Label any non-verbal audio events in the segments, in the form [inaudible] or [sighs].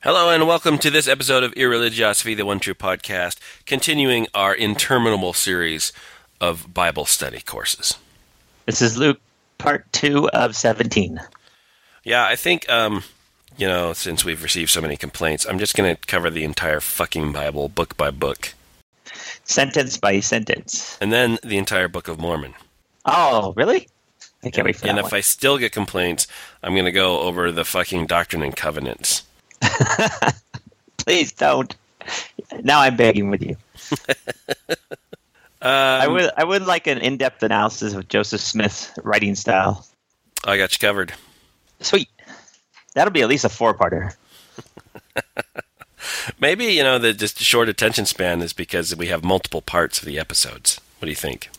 Hello and welcome to this episode of Irreligiosity, the One True Podcast, continuing our interminable series of Bible study courses. This is Luke, part two of 17. Yeah, I think, um, you know, since we've received so many complaints, I'm just going to cover the entire fucking Bible, book by book, Sentence by sentence. and then the entire Book of Mormon. Oh, really? I can't wait for and that if I still get complaints, I'm going to go over the fucking Doctrine and Covenants. [laughs] Please don't. Now I'm begging with you. [laughs] I Um, would I would like an in-depth analysis of Joseph Smith's writing style. I got you covered. Sweet. That'll be at least a four-parter. [laughs] Maybe, you know, the just short attention span is because we have multiple parts of the episodes. What do you think?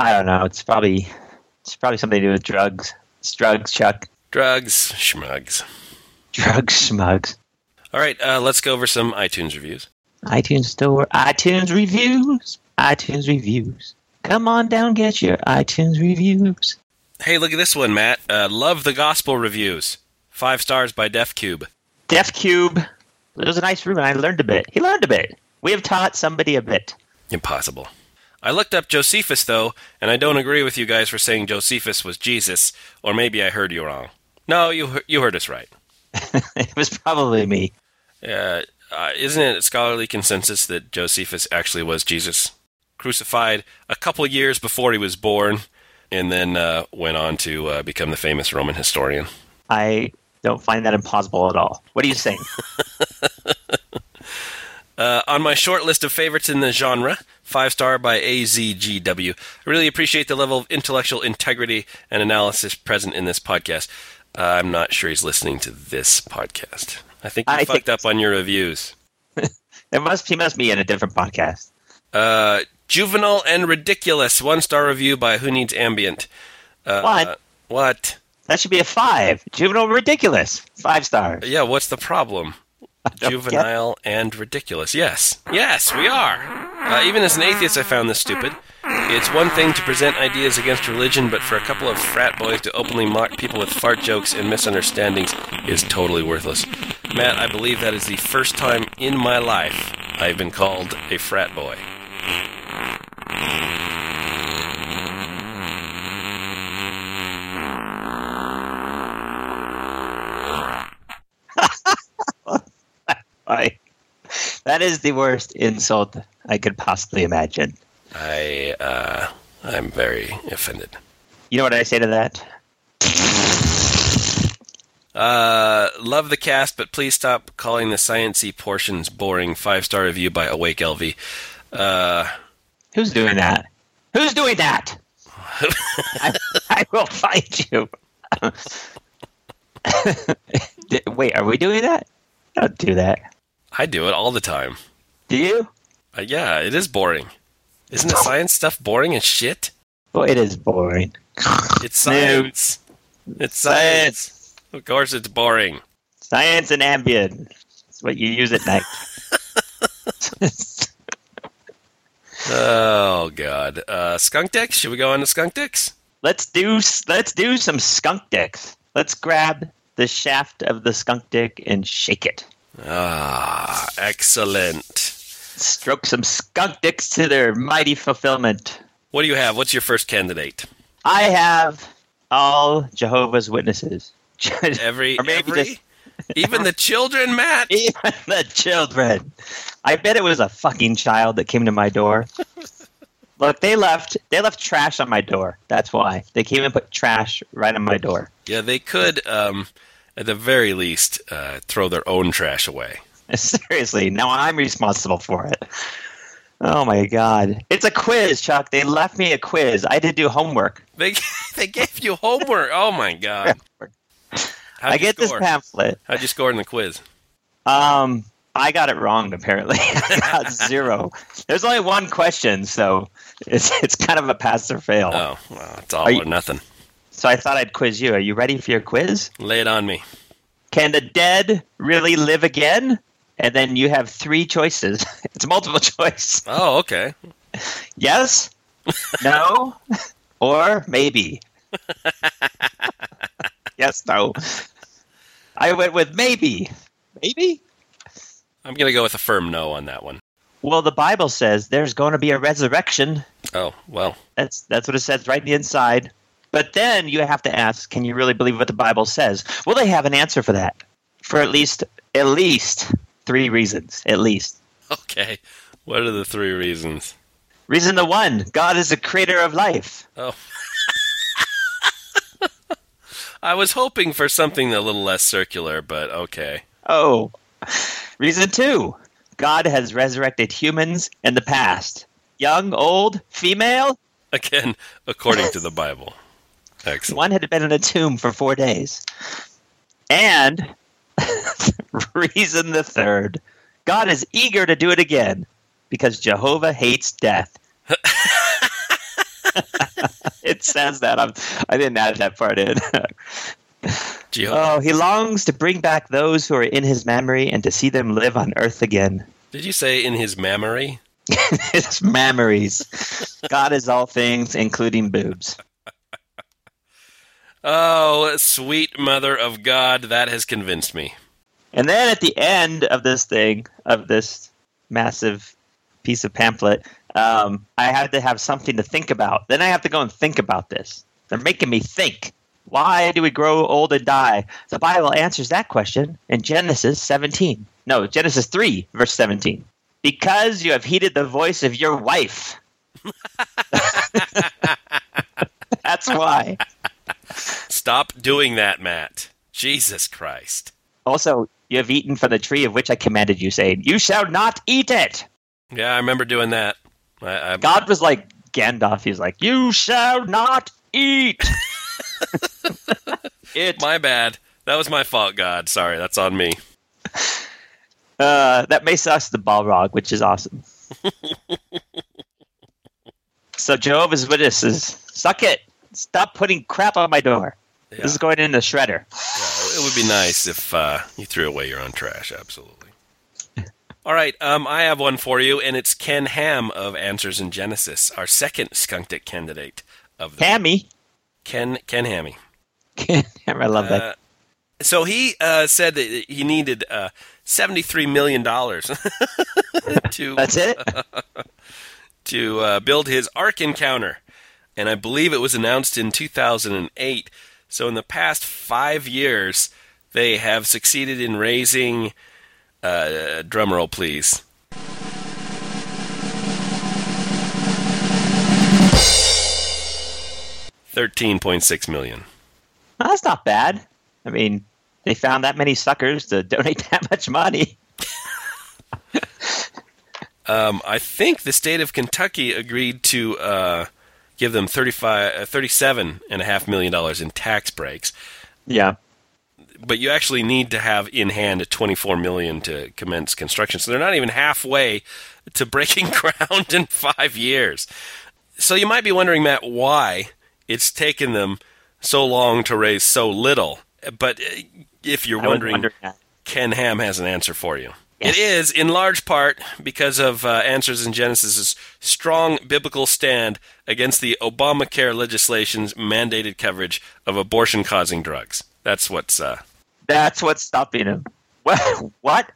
I don't know. It's probably it's probably something to do with drugs. It's drugs, Chuck. Drugs, schmugs. Drugs, schmugs. All right, uh, let's go over some iTunes reviews. iTunes Store, iTunes reviews, iTunes reviews. Come on down, get your iTunes reviews. Hey, look at this one, Matt. Uh, love the gospel reviews. Five stars by Def Cube. Def Cube. It was a nice room, and I learned a bit. He learned a bit. We have taught somebody a bit. Impossible. I looked up Josephus, though, and I don't agree with you guys for saying Josephus was Jesus, or maybe I heard you wrong. No, you, you heard us right. [laughs] it was probably me. Uh, uh, isn't it a scholarly consensus that Josephus actually was Jesus? Crucified a couple years before he was born, and then uh, went on to uh, become the famous Roman historian. I don't find that impossible at all. What are you saying? [laughs] Uh, on my short list of favorites in the genre, five star by AZGW. I really appreciate the level of intellectual integrity and analysis present in this podcast. Uh, I'm not sure he's listening to this podcast. I think you I fucked think- up on your reviews. [laughs] It must. He must be in a different podcast. Uh, Juvenile and Ridiculous, one star review by Who Needs Ambien. Uh, What? What? That should be a five. Juvenile ridiculous. Five stars. Yeah, what's the problem? [laughs] Juvenile and ridiculous. Yes. Yes, we are. Uh, even as an atheist, I found this stupid. It's one thing to present ideas against religion, but for a couple of frat boys to openly mock people with fart jokes and misunderstandings is totally worthless. Matt, I believe that is the first time in my life I've been called a frat boy. I, that is the worst insult I could possibly imagine. I, uh, I'm very offended. You know what I say to that? Uh, love the cast, but please stop calling the sciency portions boring. Five star review by Awake LV. Uh, Who's doing that? Who's doing that? [laughs] I, I will find you. [laughs] Wait, are we doing that? Don't do that. I do it all the time. Do you? Uh, yeah, it is boring. Isn't the science stuff boring as shit? Well, it is boring. It's science. [laughs] It's science. Of course, it's boring. Science and Ambien. That's what you use at night. [laughs] [laughs] Oh god. Uh, skunk dicks. Should we go on to skunk dicks? let's do let's do some skunk dicks. Let's grab the shaft of the skunk dick and shake it. Ah, excellent. Stroke some skunk dicks to their mighty fulfillment. What do you have? What's your first candidate? I have all Jehovah's Witnesses. [laughs] Every every just- [laughs] even the children, Matt. Even the children. I bet it was a fucking child that came to my door. [laughs] Look, they left they left trash on my door. That's why. They came and put trash right on my door. Yeah, they could, um, at the very least, uh, throw their own trash away. [laughs] Seriously, now I'm responsible for it. Oh my god. It's a quiz, Chuck. They left me a quiz. I did do homework. They [laughs] they gave you homework. Oh my god! [laughs] How'd I get this pamphlet. How'd you score in the quiz? Um I got it wrong apparently. I got zero. There's only one question, so it's it's kind of a pass or fail. Oh, well, it's all Are you- or nothing. So I thought I'd quiz you. Are you ready for your quiz? Lay it on me. Can the dead really live again? And then you have three choices. [laughs] It's multiple [laughs] choice. Oh, okay. Yes, no, [laughs] or maybe. yes, no. I went with maybe. Maybe? I'm going to go with a firm no on that one. Well, the Bible says there's going to be a resurrection. Oh, well. That's that's what it says right in the inside. But then you have to ask, can you really believe what the Bible says? Well, they have an answer for that. For at least at least three reasons. At least. Okay. What are the three reasons? Reason the one, God is the creator of life. Oh. [laughs] I was hoping for something a little less circular, but okay. Oh. Reason two, God has resurrected humans in the past. Young, old, female. Again, according to the Bible. Excellent. One had been in a tomb for four days. And [laughs] reason the third, God is eager to do it again because Jehovah hates death. [laughs] it says that. I'm, I didn't add that part in. Oh, he longs to bring back those who are in his memory and to see them live on earth again. Did you say in his memory? [laughs] his memories. God is all things, including boobs. Oh, sweet mother of God, that has convinced me. And then at the end of this thing, of this massive piece of pamphlet, um, I had to have something to think about. Then I have to go and think about this. They're making me think. Why do we grow old and die? The Bible answers that question in Genesis 17. No, Genesis 3, verse 17. Because you have heeded the voice of your wife. [laughs] [laughs] That's why. Stop doing that, Matt. Jesus Christ. Also, you have eaten from the tree of which I commanded you, saying, You shall not eat it. Yeah, I remember doing that. I, I, God was like Gandalf. He's like, "You shall not eat." [laughs] it. my bad. That was my fault, God. Sorry, that's on me. Uh, that makes us the Balrog, which is awesome. [laughs] so Jehovah's Witnesses, suck it. Stop putting crap on my door. Yeah. This is going in the shredder. Yeah, it would be nice if uh, you threw away your own trash. Absolutely. All right, um, I have one for you, and it's Ken Ham of Answers in Genesis, our second Skunk Dick candidate of the Hammy. Ken Ken Hammy. [laughs] Ken Hammy. I love that. Uh, so he uh, said that he needed uh, seventy-three million dollars [laughs] to That's it. [laughs] to uh, build his Ark Encounter, and I believe it was announced in two thousand and eight. So in the past five years, they have succeeded in raising. Uh, drum roll, please. Thirteen point six million. That's not bad. I mean, they found that many suckers to donate [laughs] that much money. [laughs] Um, I think the state of Kentucky agreed to uh, give them 35, uh, $37.5 million in tax breaks. Yeah. But you actually need to have in hand 24 million to commence construction. So they're not even halfway to breaking [laughs] ground in five years. So you might be wondering, Matt, why it's taken them so long to raise so little. But uh, if you're I wondering, wonder. Ken Ham has an answer for you. Yes. It is, in large part, because of uh, Answers in Genesis' strong biblical stand against the Obamacare legislation's mandated coverage of abortion causing drugs. That's what's. Uh, That's what's stopping him. [laughs] What? [laughs] What?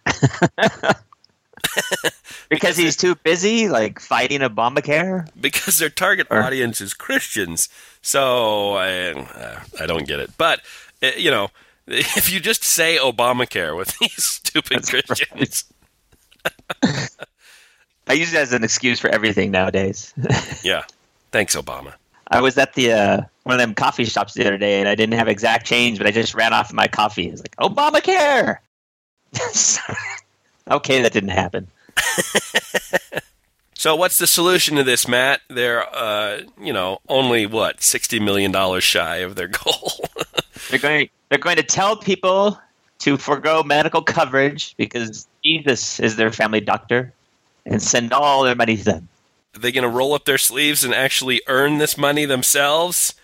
because he's too busy, like fighting Obamacare. because their target Or- audience is Christians. So I, uh, I don't get it. But, uh, you know, [laughs] if you just say Obamacare with [laughs] these stupid That's right. Christians. [laughs] I use it as an excuse for everything nowadays. Yeah. Thanks, Obama. I was at the uh, one of them coffee shops the other day, and I didn't have exact change, but I just ran off my coffee. It's like Obamacare. okay, that didn't happen. So what's the solution to this, Matt? They're, uh, you know, only what sixty million dollars shy of their [laughs] goal. They're going. They're going to tell people to forego medical coverage because Jesus is their family doctor, and send all their money to them. Are they going to roll up their sleeves and actually earn this money themselves?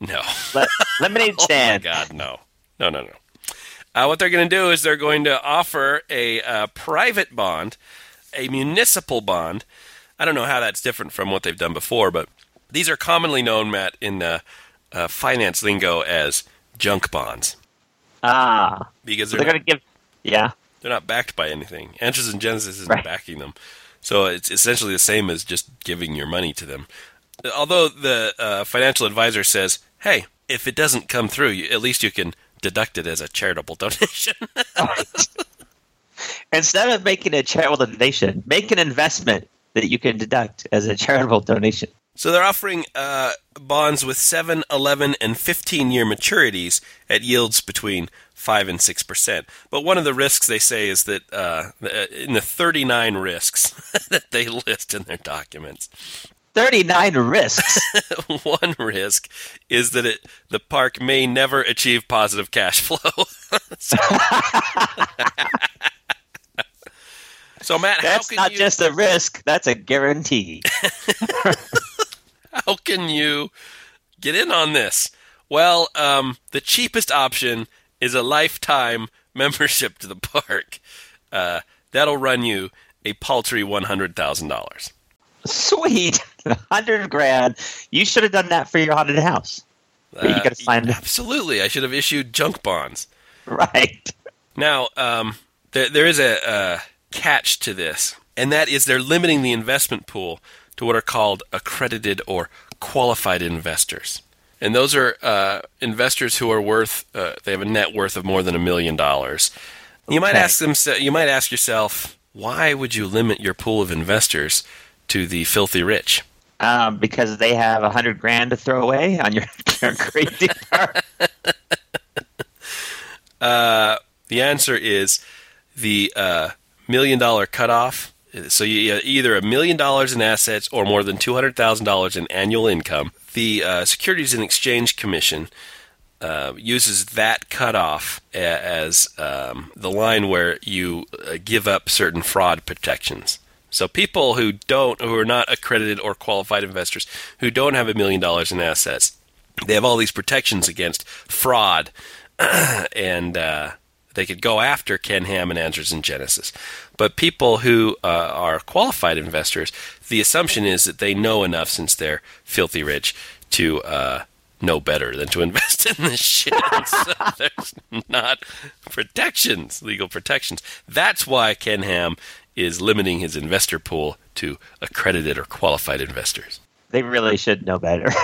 No. Le- lemonade [laughs] Oh my. God, no, no, no, no. Uh, what they're going to do is they're going to offer a uh, private bond, a municipal bond. I don't know how that's different from what they've done before, but these are commonly known, Matt, in uh, uh, finance lingo as junk bonds Ah, because they're, they're going to give. Yeah. they're not backed by anything. Answers in Genesis isn't Right. backing them, so it's essentially the same as just giving your money to them. Although the uh, financial advisor says, "Hey, if it doesn't come through, you, at least you can deduct it as a charitable [laughs] donation." [laughs] Instead of making a charitable donation, make an investment that you can deduct as a charitable donation. So they're offering uh, bonds with 7, 11, and 15 year maturities at yields between 5 and 6%. But one of the risks they say is that uh, in the 39 risks [laughs] that they list in their documents, 39 risks. [laughs] one risk is that it, the park may never achieve positive cash flow. [laughs] so, Matt, how That's can not you just a risk, that's a guarantee. [laughs] [laughs] how can you get in on this? Well, um, the cheapest option is a lifetime [laughs] membership to the park. Uh, that'll run you a paltry one hundred thousand dollars. Sweet. 100 grand. You should have done that for your haunted house. But you find- Uh, absolutely. I should have issued junk bonds. Right. Now, um, there, there is a, a catch to this, and that is they're limiting the investment pool to what are called accredited or qualified investors. And those are uh, investors who are worth, uh, they have a net worth of more than a million dollars. You might ask them, you might ask yourself, why would you limit your pool of investors to the filthy rich? Um, because they have a 100 grand to throw away on your, [laughs] your crazy park. [laughs] Uh, the answer is the uh, million dollar cutoff. So you either a million dollars in assets or more than two hundred thousand dollars in annual income. The uh, Securities and Exchange Commission uh, uses that cutoff as um, the line where you uh, give up certain fraud protections. So people who don't, who are not accredited or qualified investors, who don't have a million dollars in assets, they have all these protections against fraud [clears throat] and uh, they could go after Ken Ham and Answers in Genesis. But people who uh, are qualified investors, the assumption is that they know enough since they're filthy rich to uh, know better than to [laughs] invest in this shit. [laughs] so there's not protections, legal protections. That's why Ken Ham is limiting his investor pool to accredited or qualified investors. They really should know better. [laughs]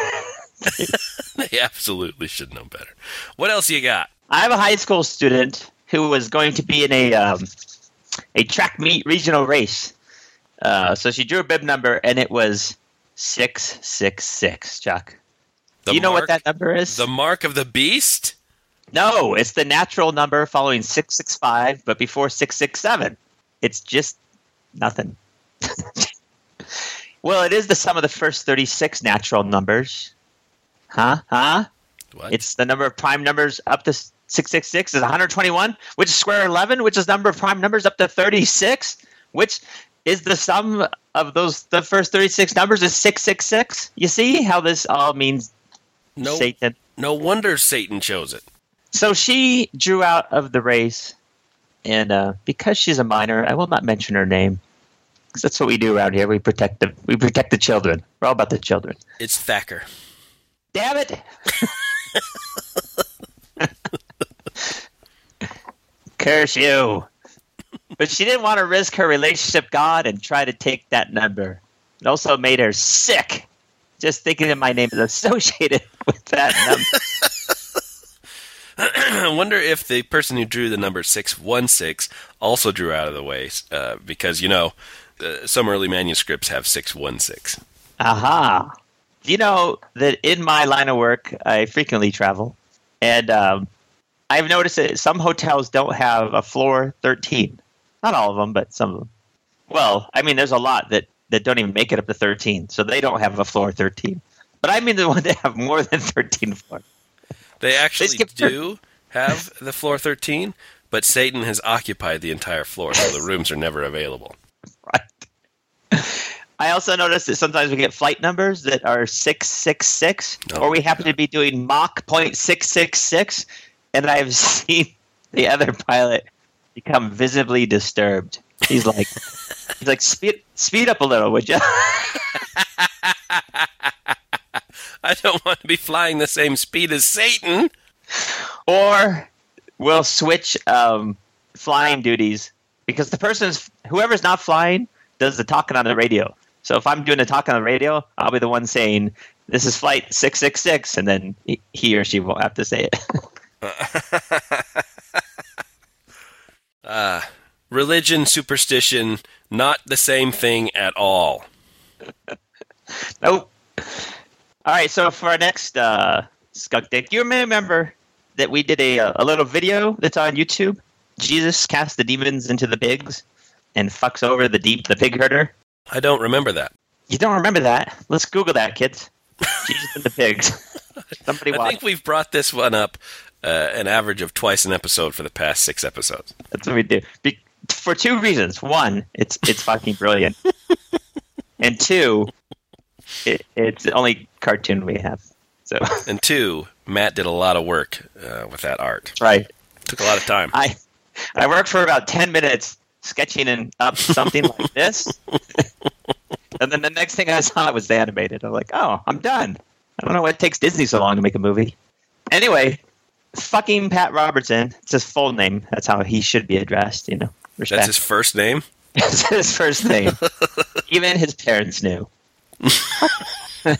They absolutely should know better. What else you got? I have a high school student who was going to be in a um, a track meet regional race. Uh, so she drew a bib number, and it was six six six. Chuck, The do you know mark- what that number is? The mark of the beast? no, it's the natural number following six six five, but before six six seven. It's just nothing. [laughs] well, it is the sum of the first thirty six natural numbers. Huh? Huh? What? It's the number of prime numbers up to 666 is 121, which is square 11, which is number of prime numbers up to 36, which is the sum of those the first 36 numbers is 666. You see how this all means no, Satan. no wonder Satan chose it. So she drew out of the race, and uh, because she's a minor, I will not mention her name. Because that's what we do around here. We protect the we protect the children. We're all about the children. It's Thacker. Damn it! [laughs] Curse you! But she didn't want to risk her relationship God and try to take that number. It also made her sick. Just thinking that my name is associated [laughs] with that number. [clears throat] I wonder if the person who drew the number 616 also drew out of the way, uh, because, you know, uh, some early manuscripts have 616. Aha! Do you know that in my line of work, I frequently travel, and um, I've noticed that some hotels don't have a floor 13. Not all of them, but some of them. Well, I mean, there's a lot that, that don't even make it up to 13, so they don't have a floor 13. But I mean the [laughs] one that have more than 13 floors. They actually skip do have the floor 13, but Satan has occupied the entire floor, so the rooms are never available. [laughs] Right. I also noticed that sometimes we get flight numbers that are 666, Oh or we happen to be doing Mach point six six six, and I've [laughs] seen the other pilot become visibly disturbed. He's like, [laughs] he's like, speed speed up a little, would you? [laughs] I don't want to be flying the same speed as Satan. or we'll switch um, flying duties because the person's whoever's not flying does the talking on the radio. So if I'm doing the talking on the radio, I'll be the one saying, "This is flight six six six," and then he- he or she won't have to say it. [laughs] Uh, religion, superstition, not the same thing at all. [laughs] Nope. All right, so for our next uh, skunk dick, you may remember that we did a a little video that's on YouTube. Jesus casts the demons into the pigs and fucks over the deep the pig herder. I don't remember that. You don't remember that? Let's Google that, kids. Jesus and the pigs. [laughs] Somebody I watch. think we've brought this one up uh, an average of twice an episode for the past six episodes. That's what we do. Be- for two reasons. One, it's it's fucking brilliant, [laughs] and two, it, it's the only cartoon we have. So [laughs] And two, Matt did a lot of work uh, with that art. right. Took a lot of time. I I worked for about ten minutes sketching and up something like this, [laughs] and then the next thing I saw was animated. I'm like, oh, I'm done. I don't know what takes Disney so long to make a movie. Anyway, fucking Pat Robertson. It's his full name. That's how he should be addressed. You know, respect. That's his first name. [laughs] That's his first name. [laughs] Even his parents knew. [laughs]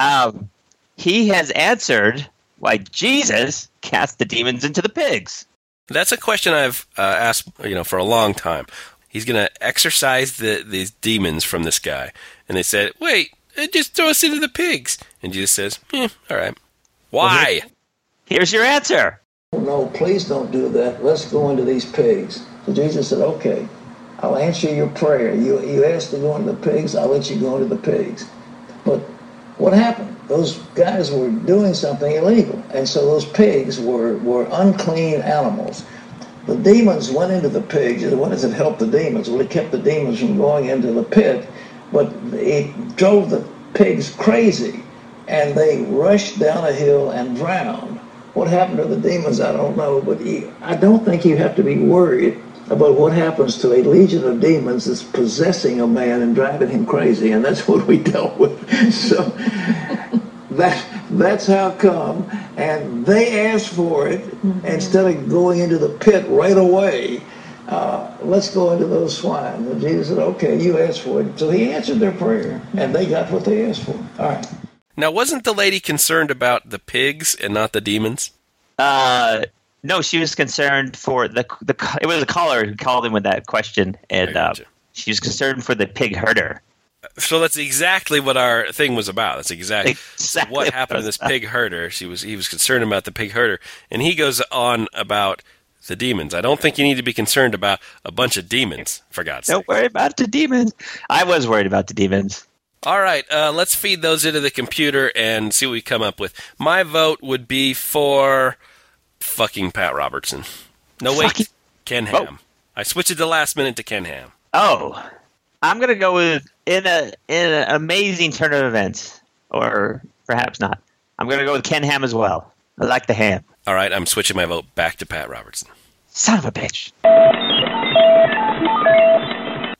um, he has answered why Jesus cast the demons into the pigs. That's a question I've uh, asked, you know, for a long time. He's going to exorcise the these demons from this guy, and they said, "Wait, just throw us into the pigs." And Jesus says, "Eh, all right." Why? Here's your answer. No, please don't do that. Let's go into these pigs. So Jesus said, Okay, I'll answer your prayer. You, you asked to go into the pigs, I'll let you go into the pigs. But what happened? Those guys were doing something illegal. And so those pigs were, were unclean animals. The demons went into the pigs. What does it help the demons? Well, it kept the demons from going into the pit, but it drove the pigs crazy. And they rushed down a hill and drowned. What happened to the demons, I don't know, but you, I don't think you have to be worried about what happens to a legion of demons that's possessing a man and driving him crazy, and that's [laughs] what we dealt with. So that that's how come, and they asked for it instead of going into the pit right away. Uh, let's go into those swine. And Jesus said, "Okay, you asked for it." So he answered their prayer, and they got what they asked for. All right. Now, wasn't the lady concerned about the pigs and not the demons? Uh, no, she was concerned for the the. It was a caller who called in with that question, and uh, she was concerned for the pig herder. So that's exactly what our thing was about. That's exactly, [laughs] Exactly what happened to this pig herder. She was he was concerned about the pig herder, and he goes on about the demons. I don't think you need to be concerned about a bunch of demons, for God's sake. Don't worry about the demons. I was worried about the demons. All right, uh, let's feed those into the computer and see what we come up with. My vote would be for fucking Pat Robertson. No, wait, Fucking- Ken Oh. Ham. I switched it the last minute to Ken Ham. Oh, I'm gonna go with in a in an amazing turn of events, or perhaps not. I'm gonna go with Ken Ham as well. I like the ham. All right, I'm switching my vote back to Pat Robertson. Son of a bitch.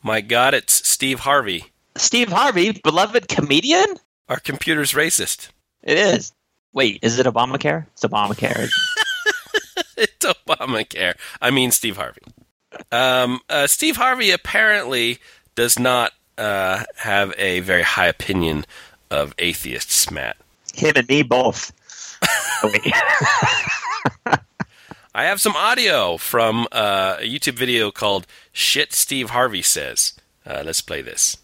My God, it's Steve Harvey. Steve Harvey, beloved comedian. Our computer's racist. It is. Wait, is it Obamacare? It's Obamacare. [laughs] it's Obamacare. I mean Steve Harvey. Um, uh, Steve Harvey apparently does not uh, have a very high opinion of atheists, Matt. Him and me both. [laughs] Oh. [laughs] I have some audio from uh, a YouTube video called "Shit Steve Harvey Says." Uh, let's play this.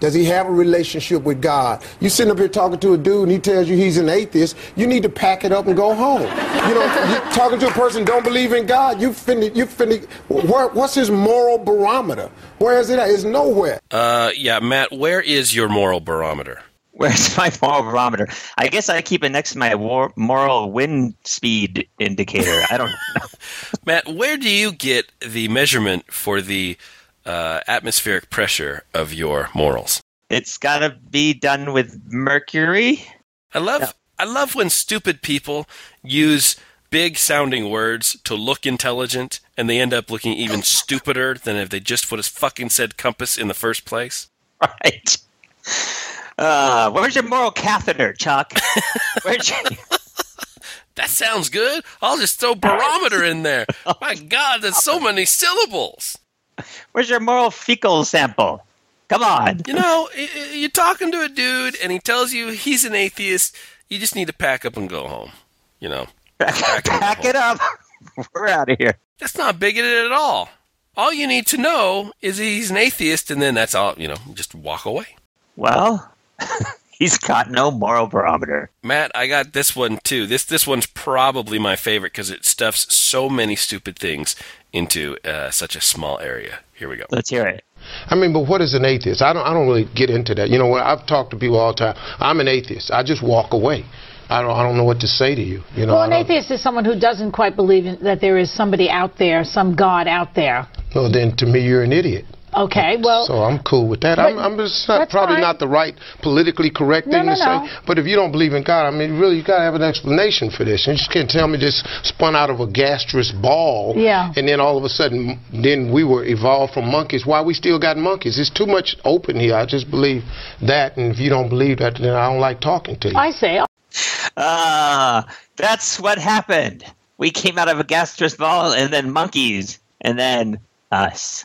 Does he have a relationship with God? You sitting up here talking to a dude and he tells you he's an atheist. You need to pack it up and go home. You know, you [laughs] talking to a person don't believe in God. You finna, you finna. Where, what's his moral barometer? Where is it at? It's nowhere. Uh, yeah, Matt, where is your moral barometer? Where's my moral barometer? I guess I keep it next to my war- moral wind speed indicator. I don't [laughs] know. Matt, where do you get the measurement for the uh, atmospheric pressure of your morals? It's got to be done with mercury. I love I love when stupid people use big sounding words to look intelligent and they end up looking even [laughs] stupider than if they just would have fucking said compass in the first place. Right. Uh, where's your moral catheter, Chuck? [laughs] Where's your... That sounds good. I'll just throw barometer in there. [laughs] My God, there's so many syllables. Where's your moral fecal sample? Come on. You know, you're talking to a dude and he tells you he's an atheist. You just need to pack up and go home. You know, Pack it up. [laughs] We're out of here. that's not bigoted at all. All you need to know is he's an atheist, and then that's all. You know, just walk away. Well, [laughs] he's got no moral barometer. Matt, I got this one too. This this one's probably my favorite because it stuffs so many stupid things into uh, such a small area. Here we go. Let's hear it. I mean, but what is an atheist? I don't. I don't really get into that. You know, when I've talked to people all the time. I'm an atheist. I just walk away. I don't. I don't know what to say to you. You know. Well, an atheist is someone who doesn't quite believe in, that there is somebody out there, some God out there. Well, then to me, you're an idiot. Okay, well, So I'm cool with that. I'm, I'm just not, probably fine. not the right politically correct thing no, to no. say. But if you don't believe in God, I mean, really, you got to have an explanation for this. You just can't tell me this spun out of a gastrous ball. Yeah. And then all of a sudden, then we were evolved from monkeys. Why we still got monkeys? It's too much open here. I just believe that. And if you don't believe that, then I don't like talking to you. I say, Ah, that's what happened. We came out of a gastrous ball and then monkeys and then us.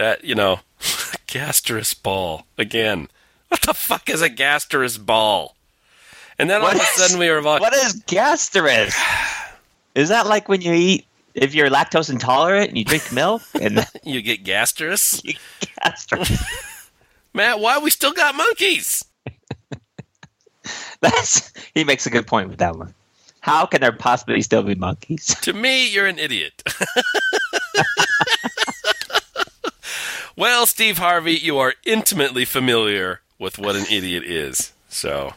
That you know, [laughs] gastrous ball again. What the fuck is a gastrous ball? And then all What of a sudden we were about What is gastrous? Is that like when you eat if you're lactose intolerant and you drink milk and [laughs] you get gastrous. [laughs] you gastrous? Matt, why we still got monkeys? That's he makes a good point with that one. How can there possibly still be monkeys? To me, you're an idiot. Well, Steve Harvey, you are intimately familiar with what an idiot is. So,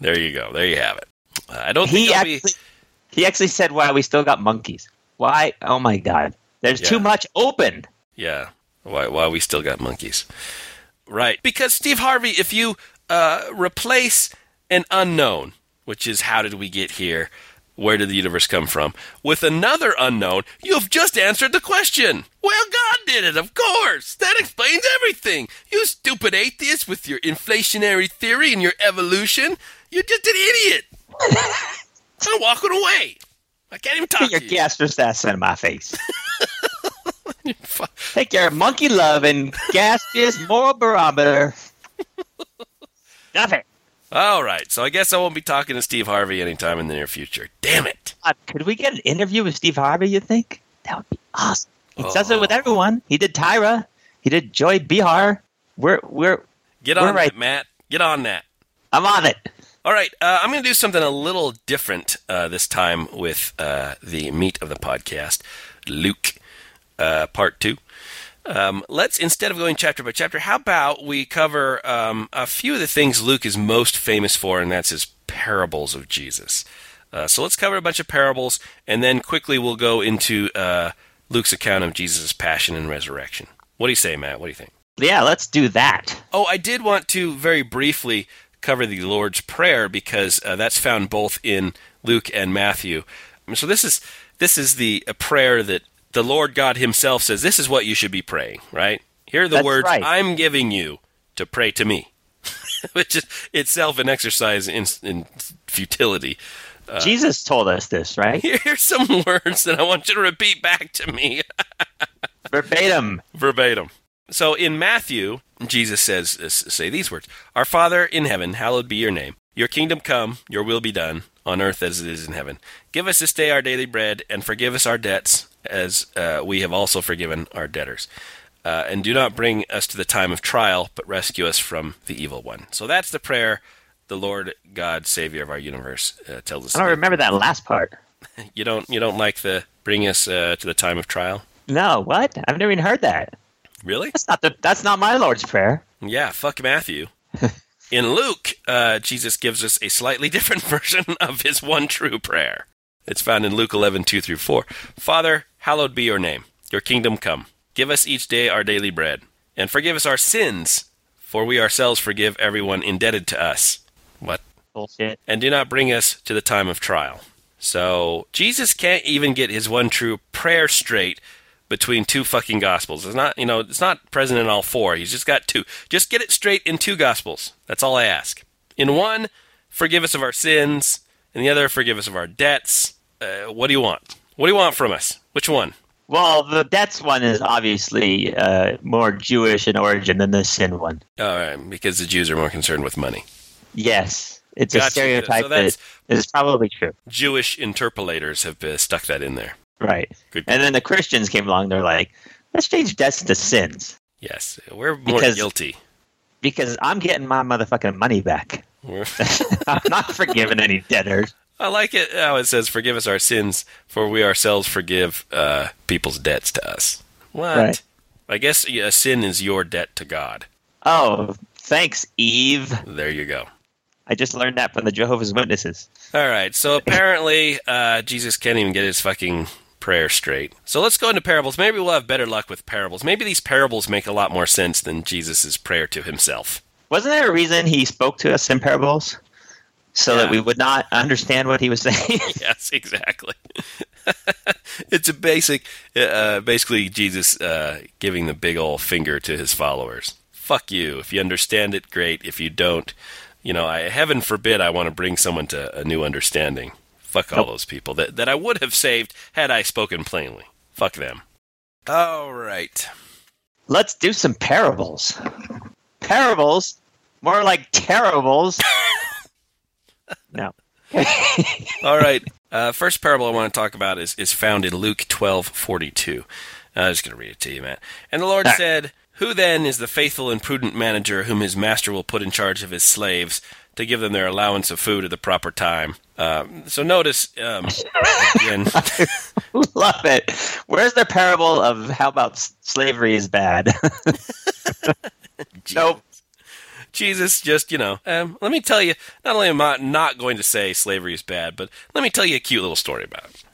there you go. There you have it. Uh, I don't think He I'll actually be. he actually said why we still got monkeys. Why? Oh my god. There's Yeah. too much open. Yeah. Why, why we still got monkeys. Right. Because, Steve Harvey, if you uh, replace an unknown, which is how did we get here? Where did the universe come from? With another unknown, you've just answered the question. Well, God did it, of course. That explains everything. You stupid atheist with your inflationary theory and your evolution. You're just an idiot. [laughs] I'm walking away. I can't even talk your to you. gastrous ass of my face. [laughs] Take your monkey love and gaseous moral barometer. [laughs] Nothing. All right, so I guess I won't be talking to Steve Harvey anytime in the near future. Damn it. Uh, could we get an interview with Steve Harvey, you think? That would be awesome. He does it with everyone. He did Tyra. He did Joy Behar. We're we're Get We're on right. that, Matt. Get on that. I'm on it. All right, uh, I'm going to do something a little different uh, this time with uh, the meat of the podcast, Luke, uh, part two. Um, let's instead of going chapter by chapter, how about we cover um, a few of the things Luke is most famous for, and that's his parables of Jesus. Uh, so let's cover a bunch of parables, and then quickly we'll go into uh, Luke's account of Jesus' passion and resurrection. What do you say, Matt? What do you think? Yeah, let's do that. Oh, I did want to very briefly cover the Lord's Prayer because uh, that's found both in Luke and Matthew. So this is this is the a prayer that the Lord God Himself says. This is what you should be praying. Right here are the That's words right. I'm giving you to pray to me, [laughs] which is itself an exercise in, in futility. Uh, Jesus told us this, right? [laughs] Here's some words that I want you to repeat back to me. [laughs] Verbatim. verbatim. So in Matthew, Jesus says, uh, say these words Our Father in heaven, hallowed be your name. Your kingdom come, your will be done, on earth as it is in heaven. Give us this day our daily bread, and forgive us our debts, as uh, we have also forgiven our debtors. Uh, and do not bring us to the time of trial, but rescue us from the evil one. So that's the prayer the Lord God, Savior of our universe, uh, tells us. I don't remember that last part. [laughs] You don't. You don't like the bring us uh, to the time of trial. No, what? I've never even heard that. Really? That's not the. That's not my Lord's prayer. Yeah, fuck Matthew. [laughs] In Luke, uh, Jesus gives us a slightly [laughs] different version of his one true prayer. It's found in Luke 11, 2 through 4. Father, hallowed be your name. Your kingdom come. Give us each day our daily bread. And forgive us our sins, for we ourselves forgive everyone indebted to us. What? Bullshit. And do not bring us to the time of trial. So, Jesus can't even get his one true prayer straight between two fucking gospels. It's not, you know, it's not present in all four. He's just got two. Just get it straight in two gospels. That's all I ask. In one, forgive us of our sins, and the other forgive us of our debts. Uh, what do you want? What do you want from us? Which one? Well, the debts one is obviously uh, more Jewish in origin than the sin one. All right, because the Jews are more concerned with money. Yes, it's Gotcha. a stereotype So that is probably true. Jewish interpolators have uh, stuck that in there. Right. Good. And then the Christians came along. They're like, let's change debts to sins Yes, we're more Because- guilty. because I'm getting my motherfucking money back. [laughs] I'm not forgiving any debtors. I like it how it says, "Forgive us our sins, for we ourselves forgive uh, people's debts to us." What? Right. I guess a sin is your debt to God. Oh, thanks, Eve. There you go. I just learned that from the Jehovah's Witnesses. All right. So apparently, uh, Jesus can't even get his fucking prayer straight. So let's go into parables. Maybe we'll have better luck with parables. Maybe these parables make a lot more sense than Jesus' prayer to himself. Wasn't there a reason he spoke to us in parables? So Yeah. that we would not understand what he was saying? [laughs] yes, exactly. [laughs] it's a basic, uh, basically Jesus uh, giving the big old finger to his followers. Fuck you. If you understand it, great. If you don't, you know, I, heaven forbid I want to bring someone to a new understanding. Fuck all Nope. those people that, that I would have saved had I spoken plainly. Fuck them. All right. Let's do some parables. Parables? More like terribles. [laughs] no. [laughs] All right. Uh, first parable I want to talk about is, is found in Luke twelve forty two. I'm just going to read it to you, Matt. And the Lord Ah. said, Who then is the faithful and prudent manager whom his master will put in charge of his slaves to give them their allowance of food at the proper time? Um, so notice, um, [laughs] again, [laughs] Love it. Where's the parable of how about slavery is bad? nope. Jesus just, you know, um, let me tell you, not only am I not going to say slavery is bad, but let me tell you a cute little story about it.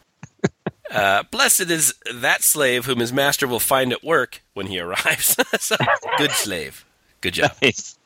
[laughs] Uh, blessed is that slave whom his master will find at work when he arrives. [laughs] so, good slave. Good job. Nice.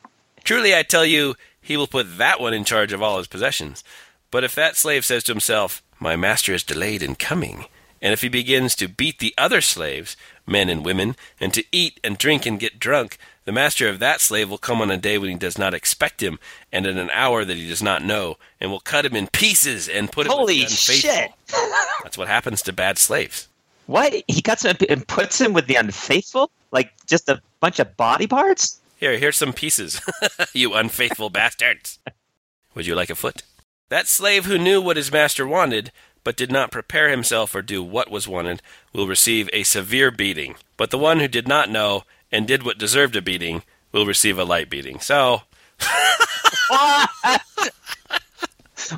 Truly, I tell you, he will put that one in charge of all his possessions. But if that slave says to himself, My master is delayed in coming, and if he begins to beat the other slaves, men and women, and to eat and drink and get drunk, the master of that slave will come on a day when he does not expect him, and at an hour that he does not know, and will cut him in pieces and put him with Holy the unfaithful. shit. [laughs] That's what happens to bad slaves. What? He cuts him and puts him with the unfaithful? Like just a bunch of body parts? Here, here's some pieces, [laughs] you unfaithful bastards. Would you like a foot? That slave who knew what his master wanted, but did not prepare himself or do what was wanted, will receive a severe beating. But the one who did not know and did what deserved a beating will receive a light beating. So, What?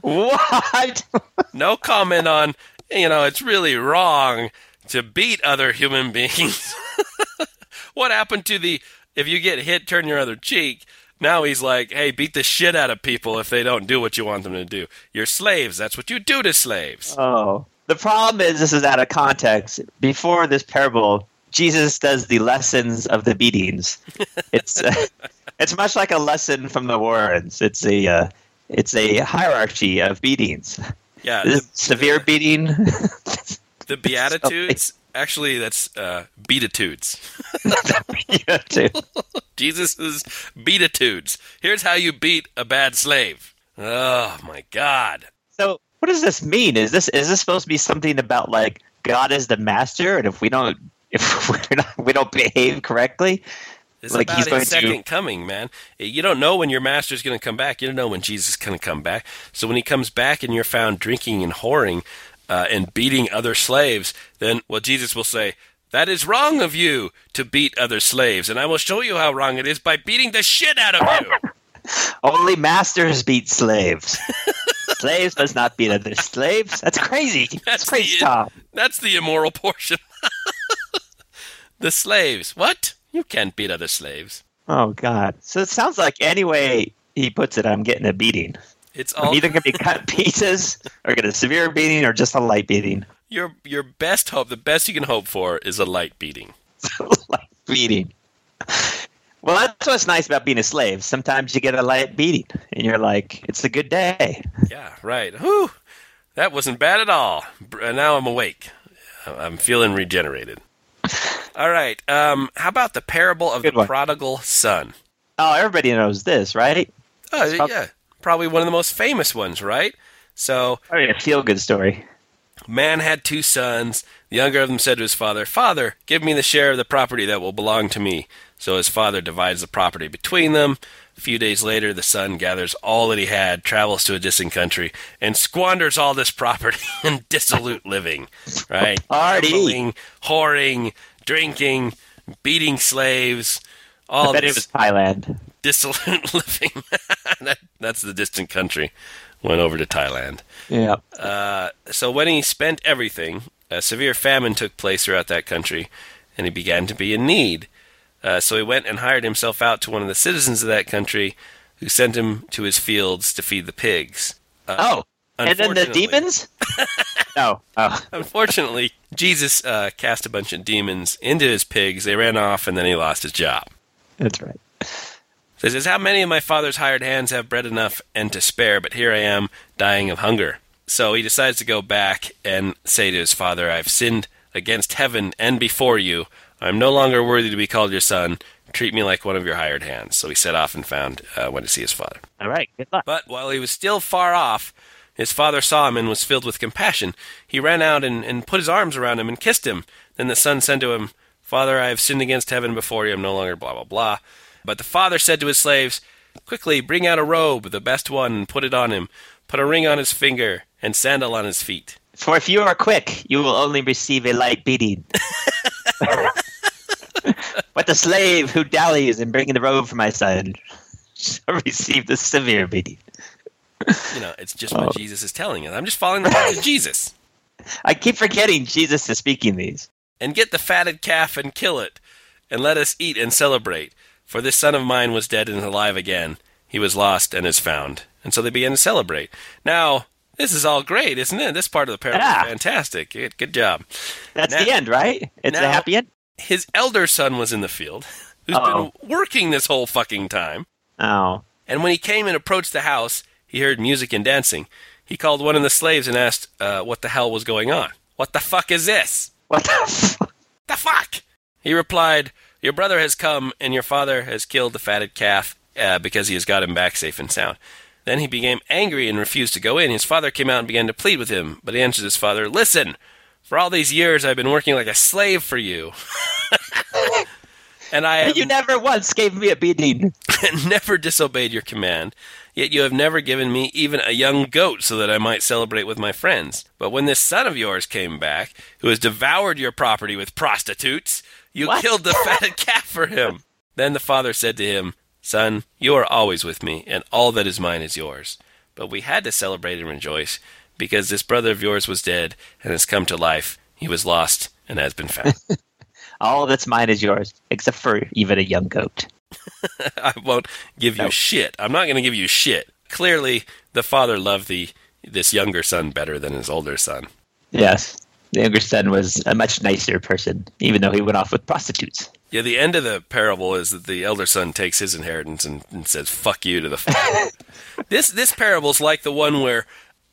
what? [laughs] no comment on, you know, it's really wrong to beat other human [laughs] beings. what happened to the if you get hit, turn your other cheek? Now he's like, hey, beat the shit out of people if they don't do what you want them to do. You're slaves. That's what you do to slaves. Oh. The problem is this is out of context. Before this parable, Jesus does the lessons of the beatings. [laughs] It's uh, it's much like a lesson from the Warrens. It's a uh, it's a hierarchy of beatings. Yeah, the, severe beating. [laughs] the Beatitudes. Actually, that's uh, Beatitudes. yeah, [laughs] too. Jesus' Beatitudes. Here's how you beat a bad slave. Oh my God. So what does this mean? Is this is this supposed to be something about like God is the master, and if we don't if [laughs] we're not, we don't behave correctly, It's Like about he's going his to- second coming, man. You don't know when your master's going to come back. You don't know when Jesus is going to come back. So when he comes back and you're found drinking and whoring uh, and beating other slaves, then well, Jesus will say, "That is wrong of you to beat other slaves, and I will show you how wrong it is by beating the shit out of you." [laughs] only masters beat slaves. [laughs] slaves must not beat other slaves. That's crazy. That's, That's crazy, the- Tom. That's the immoral portion. The slaves. What? You can't beat other slaves. Oh God. So it sounds like anyway he puts it, I'm getting a beating. It's I'm either going to be [laughs] cut pieces, or get a severe beating, or just a light beating. your your best hope. The best you can hope for is a light beating. [laughs] light beating. Well, that's what's nice about being a slave. Sometimes you get a light beating, and you're like, "It's a good day." Yeah, right. Whew. That wasn't bad at all. Uh, Now I'm awake. I'm feeling regenerated. All right. Um, how about the parable of Good the one. prodigal son? Oh, everybody knows this, right? Oh, prob- yeah. Probably one of the most famous ones, right? So I mean, a feel good story. Man had two sons. The younger of them said to his father, Father, give me the share of the property that will belong to me. So his father divides the property between them. A few days later, the son gathers all that he had, travels to a distant country, and squanders all this property [laughs] in dissolute living. Right? Party. Whoring, drinking, beating slaves. All I bet it was Thailand. dissolute [laughs] living. [laughs] that, that's the distant country. Went over to Thailand. Yeah. Uh, so when he spent everything, a severe famine took place throughout that country, and he began to be in need. Uh, so he went and hired himself out to one of the citizens of that country, who sent him to his fields to feed the pigs. oh, and then the demons? [laughs] no. Oh. Unfortunately, Jesus uh, cast a bunch of demons into his pigs. They ran off, and then he lost his job. That's right. So he says, How many of my father's hired hands have bread enough and to spare, but here I am dying of hunger? So he decides to go back and say to his father, I've sinned against heaven and before you. I'm no longer worthy to be called your son. Treat me like one of your hired hands. So he set off and found uh, went to see his father. All right. Good luck. But while he was still far off, his father saw him and was filled with compassion. He ran out and, and put his arms around him and kissed him. Then the son said to him, Father, I have sinned against heaven before you. I'm no longer blah, blah, blah. But the father said to his slaves, Quickly, bring out a robe, the best one, and put it on him. Put a ring on his finger and sandal on his feet. For if you are quick, you will only receive a light beating. [laughs] but the slave who dallies in bringing the robe for my son shall receive the severe beating. You know, it's just what oh. Jesus is telling us. I'm just following the words of Jesus. I keep forgetting Jesus is speaking these. and get the fatted calf and kill it, and let us eat and celebrate. For this son of mine was dead and is alive again. He was lost and is found. And so they began to celebrate. Now, this is all great, isn't it? This part of the parable Yeah. is fantastic. Good, good job. That's Now- the end, right? It's now- the happy end? His elder son was in the field, who's Uh-oh. been working this whole fucking time. Oh. And when he came and approached the house, he heard music and dancing. He called one of the slaves and asked uh, what the hell was going on. What the fuck is this? What the fuck? The fuck? He replied, Your brother has come, and your father has killed the fatted calf uh, because he has got him back safe and sound. Then he became angry and refused to go in. His father came out and began to plead with him, but he answered his father, Listen, for all these years I've been working like a slave for you. [laughs] and I have You never once gave me a beating. [laughs] never disobeyed your command. Yet you have never given me even a young goat so that I might celebrate with my friends. But when this son of yours came back, who has devoured your property with prostitutes, you What? killed the fatted [laughs] calf for him. Then the father said to him, Son, you are always with me, and all that is mine is yours. But we had to celebrate and rejoice, because this brother of yours was dead and has come to life. He was lost and has been found. [laughs] All that's mine is yours, except for even a young goat. [laughs] I won't give you No. shit. I'm not going to give you shit. Clearly, the father loved the this younger son better than his older son. Yes. The younger son was a much nicer person, even though he went off with prostitutes. Yeah, the end of the parable is that the elder son takes his inheritance and, and says "fuck you" to the father. [laughs] this this parable's like the one where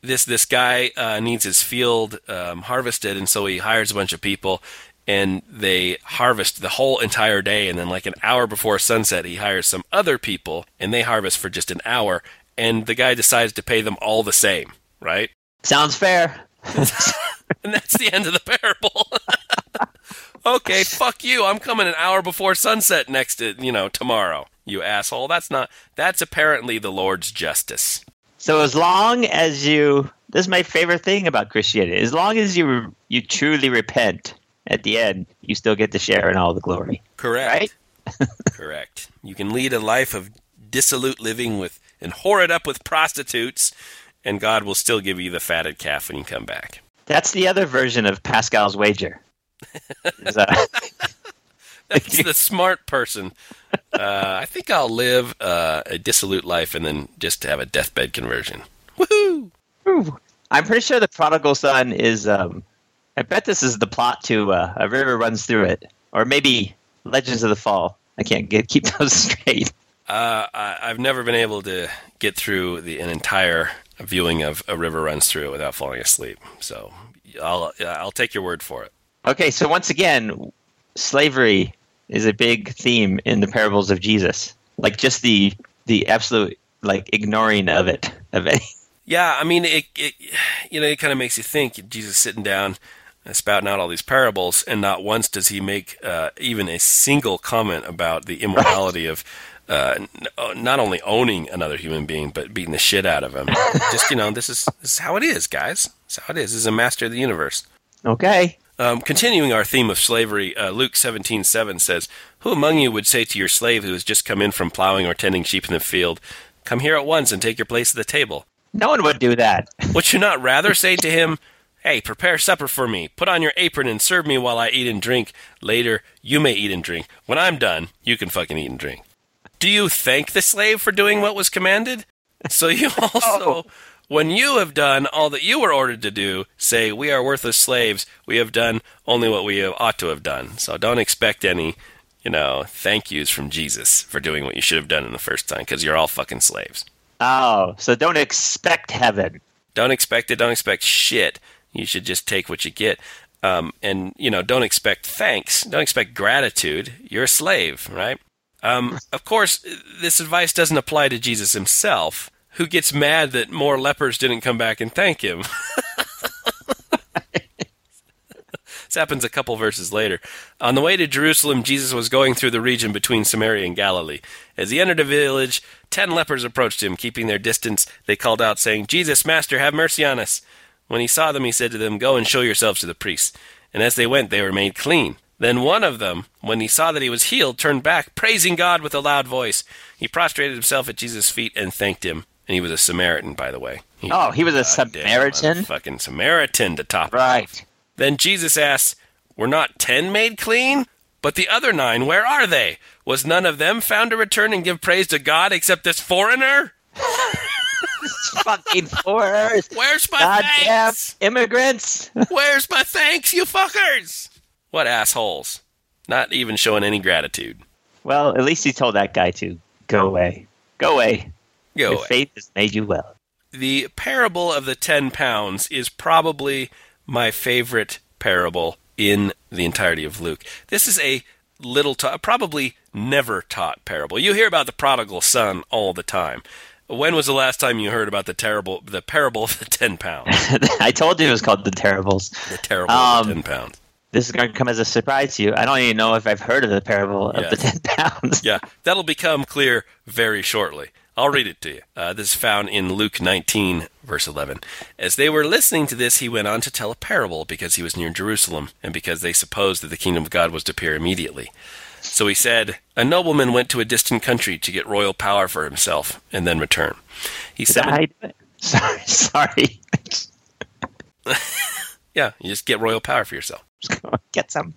this this guy uh, needs his field um, harvested, and so he hires a bunch of people, and they harvest the whole entire day, and then like an hour before sunset, he hires some other people, and they harvest for just an hour, and the guy decides to pay them all the same, right? Sounds fair. [laughs] And that's the end of the parable. [laughs] okay, fuck you. I'm coming an hour before sunset next to, you know, tomorrow. You asshole. That's not that's apparently the Lord's justice. So as long as you, this is my favorite thing about Christianity. As long as you you truly repent at the end, you still get to share in all the glory. Correct. [laughs] [laughs] Correct. You can lead a life of dissolute living with and whore it up with prostitutes, and God will still give you the fatted calf when you come back. That's the other version of Pascal's wager. [laughs] Is, uh, [laughs] That's the smart person. Uh, I think I'll live uh, a dissolute life and then just have a deathbed conversion. Woohoo! Ooh. I'm pretty sure the prodigal son is. Um, I bet this is the plot to uh, A River Runs Through It, or maybe Legends of the Fall. I can't get keep [laughs] those straight. Uh, I, I've never been able to get through the, an entire viewing of A River Runs Through It without falling asleep. So I'll I'll take your word for it. Okay, so once again, slavery is a big theme in the parables of Jesus. Like just the the absolute like ignoring of it of any. [laughs] Yeah, I mean, it, it you know, it kind of makes you think. Jesus sitting down, uh, spouting out all these parables, and not once does he make uh, even a single comment about the immorality of uh, n- uh, not only owning another human being, but beating the shit out of him. Just you know, this is this is how it is, guys. This is how it is. This is a master of the universe. Okay. Um, continuing our theme of slavery, uh, Luke seventeen seven says, "Who among you would say to your slave who has just come in from plowing or tending sheep in the field, Come here at once and take your place at the table? No one would do that. [laughs] Would you not rather say to him, Hey, prepare supper for me, put on your apron and serve me while I eat and drink. Later, you may eat and drink. When I'm done, you can fucking eat and drink. Do you thank the slave for doing what was commanded? So you [laughs] also, when you have done all that you were ordered to do, say, We are worthless slaves. We have done only what we ought to have done. So don't expect any, you know, thank yous from Jesus for doing what you should have done in the first time, because you're all fucking slaves. Oh, so don't expect heaven. Don't expect it. Don't expect shit. You should just take what you get. Um, and, you know, don't expect thanks. Don't expect gratitude. You're a slave, right? Um, of course, this advice doesn't apply to Jesus himself, who gets mad that more lepers didn't come back and thank him. This happens a couple verses later. On the way to Jerusalem, Jesus was going through the region between Samaria and Galilee. As he entered a village, ten lepers approached him. Keeping their distance, they called out, saying, Jesus, Master, have mercy on us. When he saw them, he said to them, Go and show yourselves to the priests. And as they went, they were made clean. Then one of them, when he saw that he was healed, turned back, praising God with a loud voice. He prostrated himself at Jesus' feet and thanked him. And he was a Samaritan, by the way. Oh, he was a Samaritan? Fucking Samaritan to top it Right. off. Then Jesus asks, Were not ten made clean? But the other nine, where are they? Was none of them found to return and give praise to God except this foreigner? [laughs] Fucking foreigners. Where's my Goddamn thanks? immigrants. [laughs] Where's my thanks, you fuckers? What assholes. Not even showing any gratitude. well, at least he told that guy to go away. Go away. Go Your faith has made you well. The parable of the ten pounds is probably my favorite parable in the entirety of Luke. This is a little taught, probably never taught parable. You hear about the prodigal son all the time. When was the last time you heard about the terrible, the parable of the ten pounds? [laughs] I told you it was called The Terribles. The terrible of the Um, ten pounds. This is going to come as a surprise to you. I don't even know if I've heard of the parable of the 10 [laughs] pounds. Yeah, that'll become clear very shortly. I'll read it to you. Uh, this is found in Luke 19, verse 11. As they were listening to this, he went on to tell a parable because he was near Jerusalem and because they supposed that the kingdom of God was to appear immediately. So he said, A nobleman went to a distant country to get royal power for himself and then return. He Is that summoned, you do it? [laughs] Sorry, sorry. [laughs] yeah, you just get royal power for yourself. [laughs] Get some.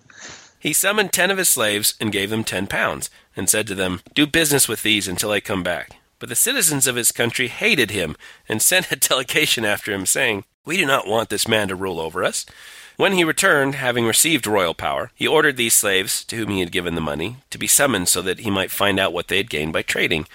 He summoned ten of his slaves and gave them ten pounds, and said to them, Do business with these until I come back. But the citizens of his country hated him, and [laughs] sent a delegation after him, saying, We do not want this man to rule over us. When he returned, having received royal power, he ordered these slaves, to whom he had given the money, to be summoned so that he might find out what they had gained by trading.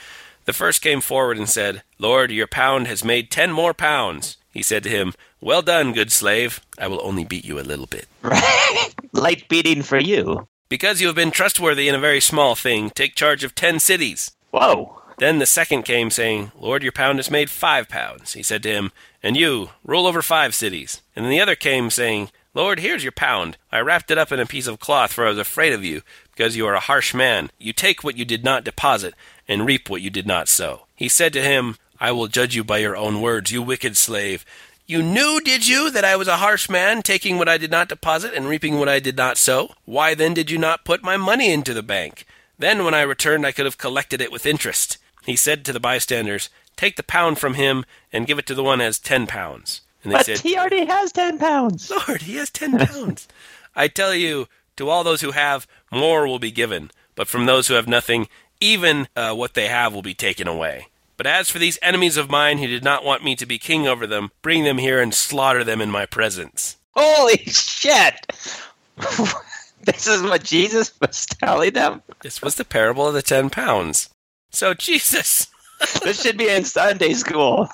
The first came forward and said, Lord, your pound has made ten more pounds. He said to him, Well done, good slave. I will only beat you a little bit. Right. [laughs] Light beating for you. Because you have been trustworthy in a very small thing, take charge of ten cities. Whoa. Then the second came, saying, Lord, your pound has made five pounds. He said to him, And you, rule over five cities. And then the other came, saying, Lord, here's your pound. I wrapped it up in a piece of cloth, for I was afraid of you, because you are a harsh man. You take what you did not deposit, and reap what you did not sow. He said to him, I will judge you by your own words, you wicked slave. You knew, did you, that I was a harsh man, taking what I did not deposit and reaping what I did not sow? Why then did you not put my money into the bank? Then, when I returned, I could have collected it with interest. He said to the bystanders, Take the pound from him and give it to the one has ten pounds. And they But said, he already has 10 pounds. [laughs] Lord, he has ten pounds. [laughs] I tell you, to all those who have, more will be given, but from those who have nothing, even uh, what they have will be taken away. But as for these enemies of mine who did not want me to be king over them, bring them here and slaughter them in my presence. Holy shit. [laughs] this is what Jesus was telling them. This was the parable of the ten pounds. So, Jesus, [laughs] This should be in Sunday school.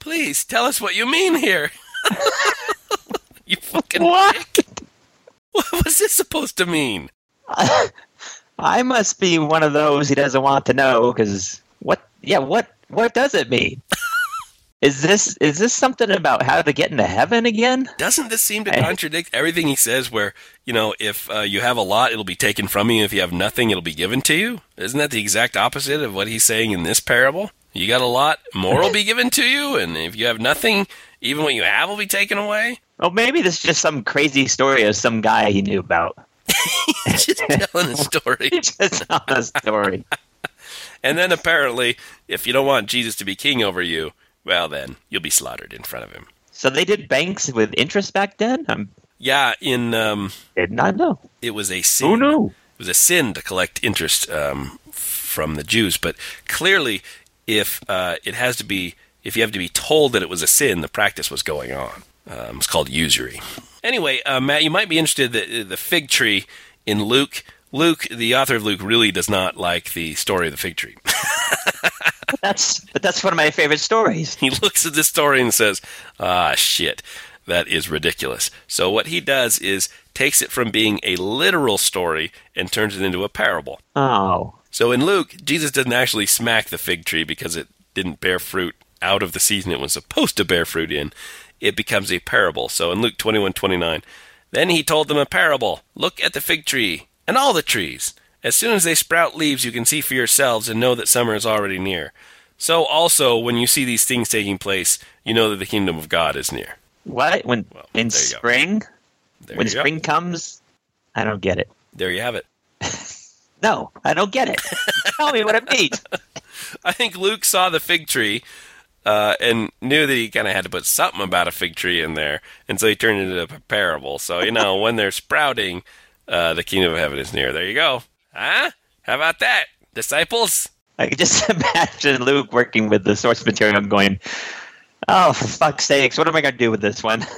please tell us what you mean here. [laughs] you fucking What? dick. What was this supposed to mean? [laughs] I must be one of those he doesn't want to know because what? Yeah, what? What does it mean? Is this is this something about how to get into heaven again? Doesn't this seem to contradict everything he says? Where you know, if uh, you have a lot, it'll be taken from you. If you have nothing, it'll be given to you. Isn't that the exact opposite of what he's saying in this parable? You got a lot, more will [laughs] be given to you, and if you have nothing, even what you have will be taken away. Oh, maybe this is just some crazy story of some guy he knew about. [laughs] Just telling a story. [laughs] It's just not a story. And then apparently, if you don't want Jesus to be king over you, well, then you'll be slaughtered in front of him. So they did banks with interest back then. Yeah, in um, did not know. it was a sin. Who knew? It was a sin to collect interest um, from the Jews, but clearly, if uh, it has to be, if you have to be told that it was a sin, the practice was going on. Um, it's called usury. Anyway, uh, Matt, you might be interested that the fig tree in Luke. Luke, the author of Luke, really does not like the story of the fig tree. [laughs] [laughs] That's but that's one of my favorite stories. he looks at the story and says, "Ah, shit, that is ridiculous." So what he does is takes it from being a literal story and turns it into a parable. Oh, So in Luke, Jesus doesn't actually smack the fig tree because it didn't bear fruit out of the season it was supposed to bear fruit in. It becomes a parable. So in Luke 21:29, then he told them a parable. Look at the fig tree and all the trees. As soon as they sprout leaves, you can see for yourselves and know that summer is already near. So also, when you see these things taking place, you know that the kingdom of God is near. what? When Well, in there you go. spring, when you go. spring comes, I don't get it. There you have it. [laughs] No, I don't get it. Tell me what it means. [laughs] I think Luke saw the fig tree uh, and knew that he kind of had to put something about a fig tree in there, and so he turned it into a parable. So you know, when they're sprouting, uh, the kingdom of heaven is near. There you go. Huh? How about that, disciples? I can just [laughs] imagine Luke working with the source material and going, "Oh, for fuck's sakes, what am I going to do with this one?" [laughs]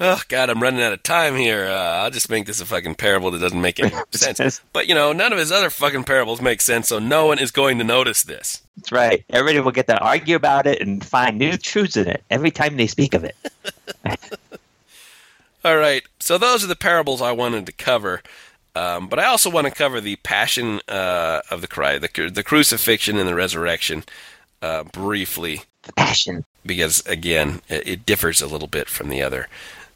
Oh God, I'm running out of time here. Uh, I'll just make this a fucking parable that doesn't make any [laughs] sense. But you know, none of his other fucking parables make sense, so no one is going to notice this. That's right. Everybody will get to argue about it and find new truths in it every time they speak of it. All right. So those are the parables I wanted to cover. Um, but I also want to cover the passion uh, of the Christ, the, the crucifixion and the resurrection uh, briefly, The passion. because again, it, it differs a little bit from the other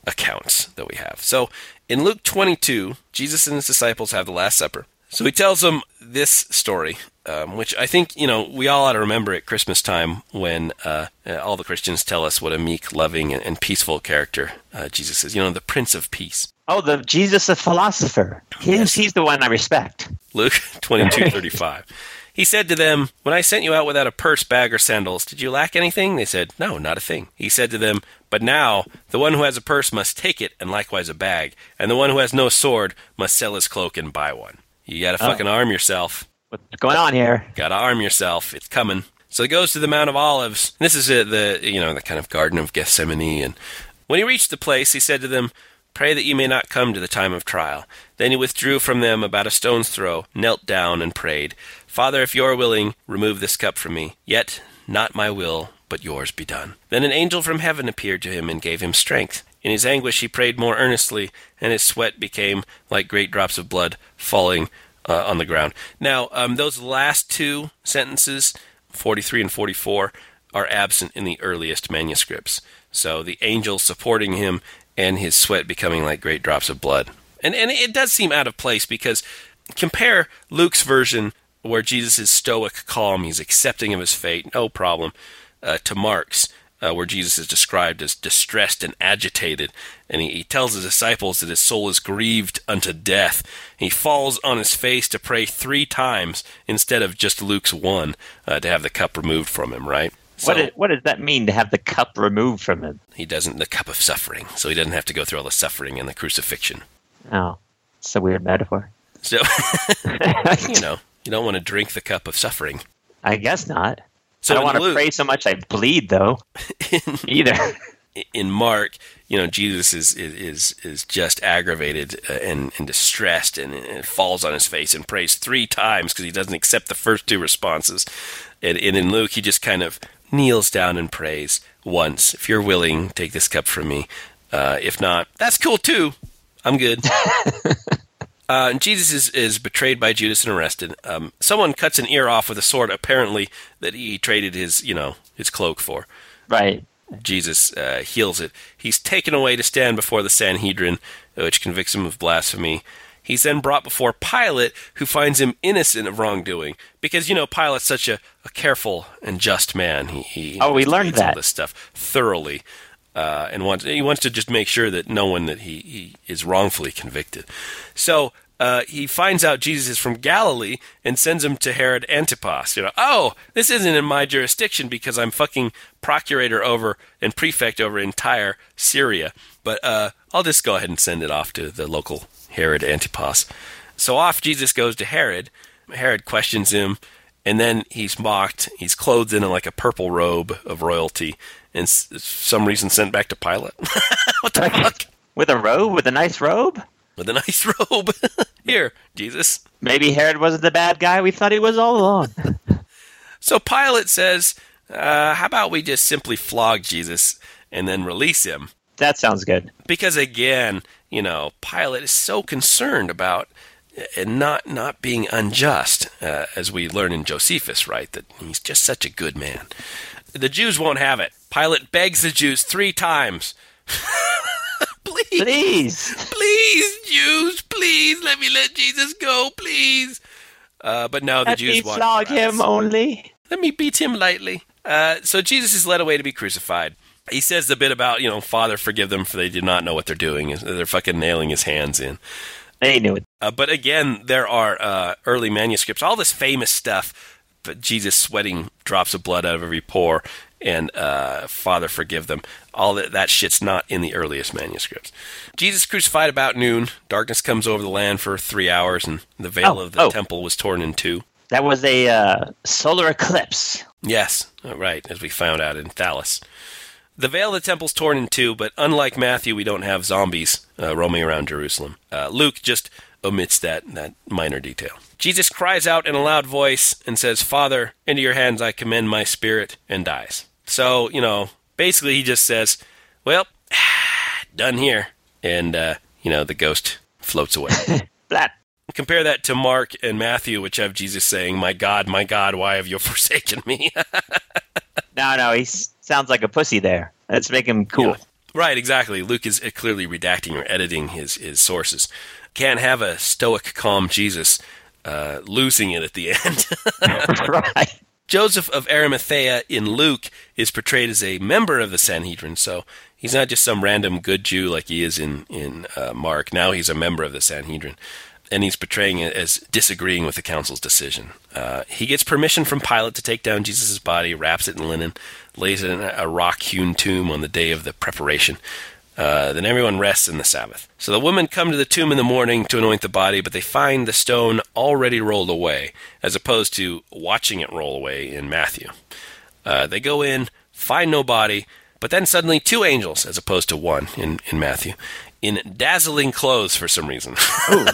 accounts that we have. So in Luke 22, Jesus and his disciples have the Last Supper. So he tells them this story, um, which I think you know we all ought to remember at Christmas time when uh, all the Christians tell us what a meek, loving, and, and peaceful character uh, Jesus is. You know, the Prince of Peace. Oh, the Jesus, the philosopher. He's, he's the one I respect. Luke [laughs] 22:35. He said to them, "When I sent you out without a purse, bag, or sandals, did you lack anything?" They said, "No, not a thing." He said to them, "But now the one who has a purse must take it, and likewise a bag, and the one who has no sword must sell his cloak and buy one." You got to oh. fucking arm yourself. What's going on here? Got to arm yourself. It's coming. So he goes to the Mount of Olives. This is the you know the kind of Garden of Gethsemane. And when he reached the place, he said to them, "Pray that you may not come to the time of trial." Then he withdrew from them about a stone's throw, knelt down, and prayed, "Father, if you are willing, remove this cup from me. Yet not my will, but yours be done." Then an angel from heaven appeared to him and gave him strength. In his anguish he prayed more earnestly, and his sweat became like great drops of blood falling uh, on the ground. Now, um, those last two sentences, 43 and 44, are absent in the earliest manuscripts. So the angel supporting him and his sweat becoming like great drops of blood. And, and it does seem out of place because compare Luke's version where Jesus is stoic, calm, he's accepting of his fate, no problem, uh, to Mark's, uh, where Jesus is described as distressed and agitated, and he, he tells his disciples that his soul is grieved unto death. He falls on his face to pray three times instead of just Luke's one uh, to have the cup removed from him, right? So what, is, what does that mean to have the cup removed from him? he doesn't the cup of suffering, so he doesn't have to go through all the suffering and the crucifixion. Oh, it's a weird metaphor. So [laughs] [laughs] you know, you don't want to drink the cup of suffering. I guess not. So I don't in want to Luke- pray so much I bleed, though. [laughs] In, Either. in Mark, you know, Jesus is is is just aggravated uh, and, and distressed, and, and falls on his face and prays three times because he doesn't accept the first two responses. And, and in Luke, he just kind of kneels down and prays once. If you're willing, take this cup from me. Uh, if not, that's cool too. I'm good. [laughs] Uh, and Jesus is, is betrayed by Judas and arrested. Um, someone cuts an ear off with a sword, apparently that he traded his, you know, his cloak for. Right. Jesus uh, heals it. He's taken away to stand before the Sanhedrin, which convicts him of blasphemy. He's then brought before Pilate, who finds him innocent of wrongdoing, because you know Pilate's such a, a careful and just man. He, he Oh, we learned investigates all that. this stuff thoroughly, uh, and wants he wants to just make sure that no one that he, he is wrongfully convicted. So uh, he finds out Jesus is from Galilee and sends him to Herod Antipas. You know, oh, this isn't in my jurisdiction because I'm fucking procurator over and prefect over entire Syria. But uh, I'll just go ahead and send it off to the local Herod Antipas. So off Jesus goes to Herod. Herod questions him, and then he's mocked. He's clothed in like a purple robe of royalty, and s- some reason sent back to Pilate. [laughs] what the fuck? With a robe, with a nice robe. With a nice [laughs] robe. [laughs] Here, Jesus. Maybe Herod wasn't the bad guy we thought he was all along. So Pilate says, uh, "How about we just simply flog Jesus and then release him?" That sounds good. because again, you know, Pilate is so concerned about uh, not not being unjust, uh, as we learn in Josephus, right? That he's just such a good man. The Jews won't have it. Pilate begs the Jews three times. [laughs] please, Please. please, Jews, please let me let Jesus go, please. Uh, but no, the Let Jews me flog him only. let me beat him lightly. Uh, so Jesus is led away to be crucified. He says the bit about, you know, Father, forgive them for they did not know what they're doing. They're fucking nailing his hands in. They knew it. Uh, but again, there are uh, early manuscripts, all this famous stuff, but Jesus sweating drops of blood out of every pore, and uh, Father, forgive them. All that, that shit's not in the earliest manuscripts. Jesus crucified about noon. Darkness comes over the land for three hours, and the veil Oh, of the oh. temple was torn in two. That was a uh, solar eclipse. Yes, uh, right, as we found out in Thallus. The veil of the temple's torn in two, but unlike Matthew, we don't have zombies uh, roaming around Jerusalem. Uh, Luke just omits that, that minor detail. Jesus cries out in a loud voice and says, Father, into your hands I commend my spirit, and dies. So, you know, basically he just says, Well, [sighs] done here. And, uh, you know, the ghost floats away. [laughs] Flat. Compare that to Mark and Matthew, which have Jesus saying, My God, my God, why have you [laughs] forsaken me? [laughs] No, no, he sounds like a pussy there. Let's make him cool. Yeah. Right, exactly. Luke is uh, clearly redacting or editing his, his sources. Can't have a stoic, calm Jesus uh, losing it at the [laughs] end. [laughs] right. Joseph of Arimathea in Luke is portrayed as a member of the Sanhedrin, so he's not just some random good Jew like he is in in uh, Mark. Now he's a member of the Sanhedrin, and he's portraying it as disagreeing with the council's decision. Uh, he gets permission from Pilate to take down Jesus' body, wraps it in linen, lays it in a- a rock-hewn tomb on the day of the preparation. Uh, then everyone rests in the Sabbath. So the women come to the tomb in the morning to anoint the body, but they find the stone already rolled away, as opposed to watching it roll away in Matthew. Uh, they go in, find no body, but then suddenly two angels, as opposed to one in, in Matthew, in dazzling clothes for some reason. [laughs]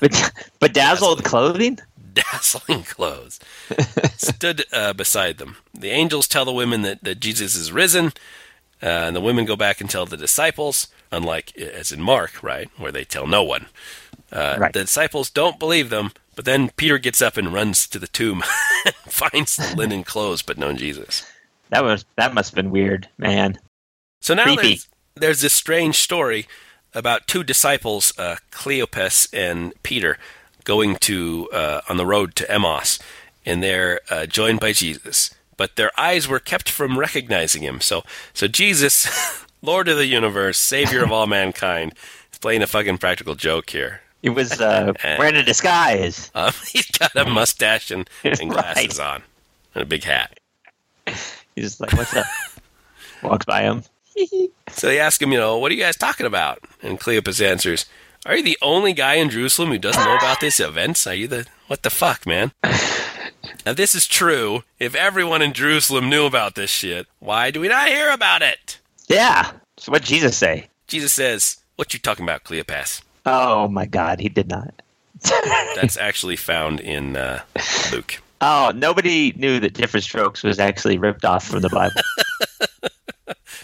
But bedazzled clothing? dazzling clothes, [laughs] stood uh, beside them. The angels tell the women that, that Jesus is risen, uh, and the women go back and tell the disciples, unlike as in Mark, right, where they tell no one. Uh, Right. The disciples don't believe them, but then Peter gets up and runs to the tomb and [laughs] finds the linen clothes, but no Jesus. That was that must have been weird, man. So now Creepy. there's, there's this strange story about two disciples, uh, Cleopas and Peter, going to uh, on the road to Emmaus, and they're uh, joined by Jesus. But their eyes were kept from recognizing him. So, so Jesus, [laughs] Lord of the universe, Savior of all mankind, is playing a fucking practical joke here. He was uh, [laughs] wearing a disguise. Um, [laughs] he's got a mustache and, and glasses Right. on, and a big hat. He's just like, "What's up?" Walks by him. [laughs] So they ask him, you know, what are you guys talking about? And Cleopas answers, Are you the only guy in Jerusalem who doesn't know about this event? Are you the what the fuck, man? [laughs] Now this is true. If everyone in Jerusalem knew about this shit, why do we not hear about it? Yeah. So what Jesus say? Jesus says, What you talking about, Cleopas? Oh my God, he did not. [laughs] That's actually found in uh, Luke. Oh, nobody knew that Diff'rent Strokes was actually ripped off from the Bible.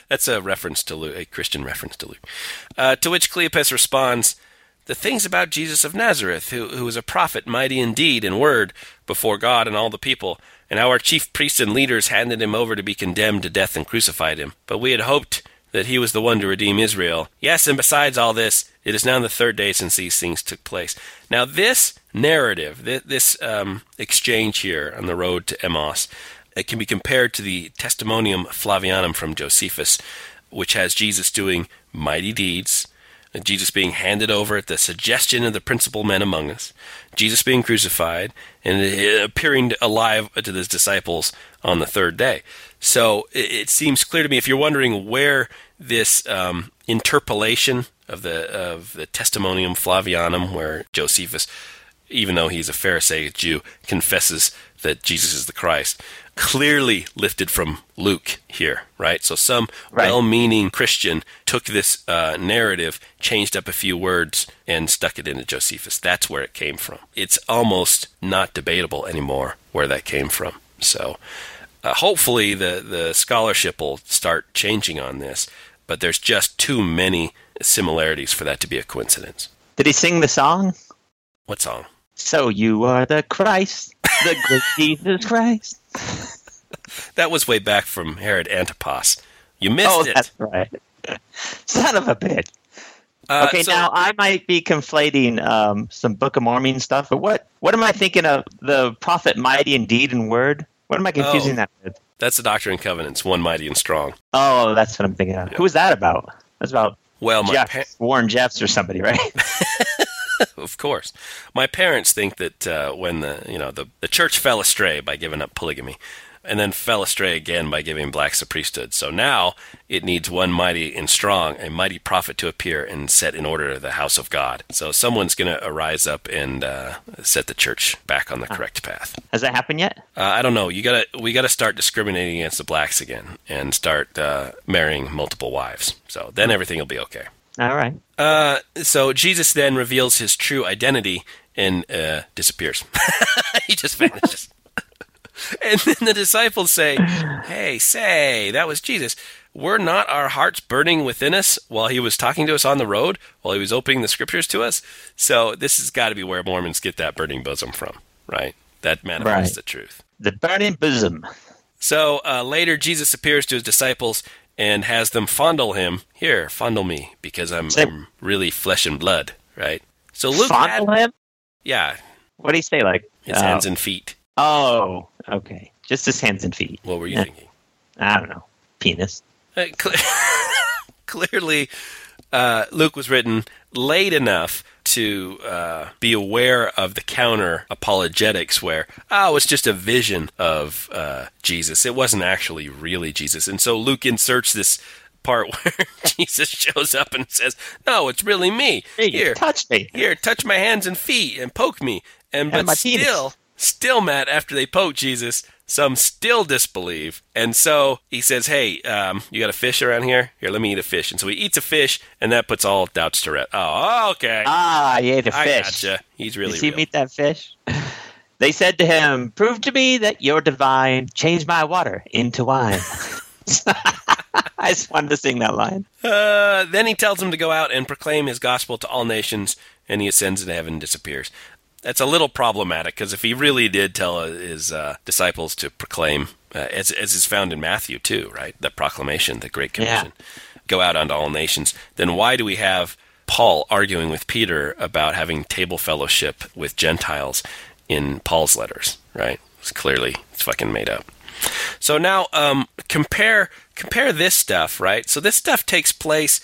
That's a reference to Luke, a Christian reference to Luke. Uh, to which Cleopas responds, the things about Jesus of Nazareth, who, who was a prophet, mighty in deed word before God and all the people, and how our chief priests and leaders handed him over to be condemned to death and crucified him. But we had hoped that he was the one to redeem Israel. Yes, and besides all this, it is now the third day since these things took place. Now, this narrative, this um, exchange here on the road to Emmaus, it can be compared to the Testimonium Flavianum from Josephus, which has Jesus doing mighty deeds, Jesus being handed over at the suggestion of the principal men among us, Jesus being crucified, and appearing alive to his disciples on the third day. So it seems clear to me, if you're wondering where this um, interpolation of the of the Testimonium Flavianum, where Josephus, even though he's a Pharisaic Jew, confesses that Jesus is the Christ, clearly lifted from Luke here, right? So some right. well-meaning Christian took this uh, narrative, changed up a few words, and stuck it into Josephus. That's where it came from. It's almost not debatable anymore where that came from. So uh, hopefully the the scholarship will start changing on this, but there's just too many similarities for that to be a coincidence. Did he sing the song? What song? So you are the Christ, the good [laughs] Jesus Christ. That was way back from Herod Antipas. You missed oh, it. That's right. [laughs] Son of a bitch. Uh, okay, so, now I might be conflating um, some Book of Mormon stuff, but what what am I thinking of? The prophet mighty in deed and word. What am I confusing oh, that with? That's the Doctrine and Covenants, one mighty and strong. Oh, that's what I'm thinking of. Yeah. Who is that about? That's about well, my Jeff, pa- Warren Jeffs or somebody, right? [laughs] [laughs] of course. My parents think that uh, when the you know the, the church fell astray by giving up polygamy, and then fell astray again by giving blacks the priesthood. So now it needs one mighty and strong, a mighty prophet to appear and set in order the house of God. So someone's going to arise up and uh, set the church back on the correct path. Has that happened yet? Uh, I don't know. You got to we got to start discriminating against the blacks again and start uh, marrying multiple wives. So then everything will be okay. All right. Uh, so Jesus then reveals his true identity and uh, disappears. [laughs] he just vanishes. [laughs] and then the disciples say, Hey, say, that was Jesus. Were not our hearts burning within us while he was talking to us on the road, while he was opening the scriptures to us? So this has got to be where Mormons get that burning bosom from, right? That manifests right. the truth. The burning bosom. So uh, later, Jesus appears to his disciples and has them fondle him. Here, fondle me, because I'm, I'm really flesh and blood, right? So Luke fondle had, him. Yeah. What do you say? Like his uh, hands and feet. Oh, okay. Just his hands and feet. What were you thinking? I don't know. Penis. Uh, cl- [laughs] clearly, uh, Luke was written late enough to uh, be aware of the counter apologetics where, oh, it's just a vision of uh, Jesus. It wasn't actually really Jesus. And so Luke inserts this part [laughs] where Jesus shows up and says, "No, it's really me. Hey, here, touch me. Here, touch my hands and feet and poke me." And, and but still, still, Matt, after they poke Jesus, some still disbelieve. And so he says, Hey, um, you got a fish around here? Here, let me eat a fish. And so he eats a fish, and that puts all doubts to rest. Oh, okay. Ah, he ate a I fish. I gotcha. He's really Did he meet that fish? [laughs] They said to him, Prove to me that you're divine. Change my water into wine. [laughs] I just wanted to sing that line. Uh, then he tells him to go out and proclaim his gospel to all nations, and he ascends into heaven and disappears that's a little problematic because if he really did tell his uh, disciples to proclaim, uh, as, as is found in Matthew too, right? The proclamation, the Great Commission, yeah. go out unto all nations, then why do we have Paul arguing with Peter about having table fellowship with Gentiles in Paul's letters, right? It's clearly it's fucking made up. So now um, compare compare this stuff, right? So this stuff takes place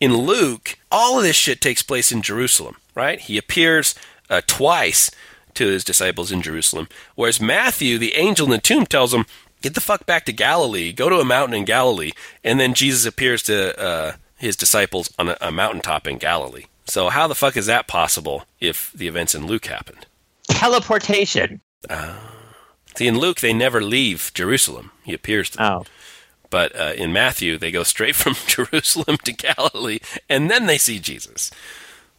in Luke. All of this shit takes place in Jerusalem, right? He appears uh, twice to his disciples in Jerusalem. Whereas Matthew, the angel in the tomb, tells him, Get the fuck back to Galilee, go to a mountain in Galilee. And then Jesus appears to uh, his disciples on a, a mountaintop in Galilee. So, how the fuck is that possible if the events in Luke happened? Teleportation. Uh, see, in Luke, they never leave Jerusalem. He appears to them. Oh. But uh, in Matthew, they go [laughs] straight from [laughs] Jerusalem to Galilee, and then they see Jesus.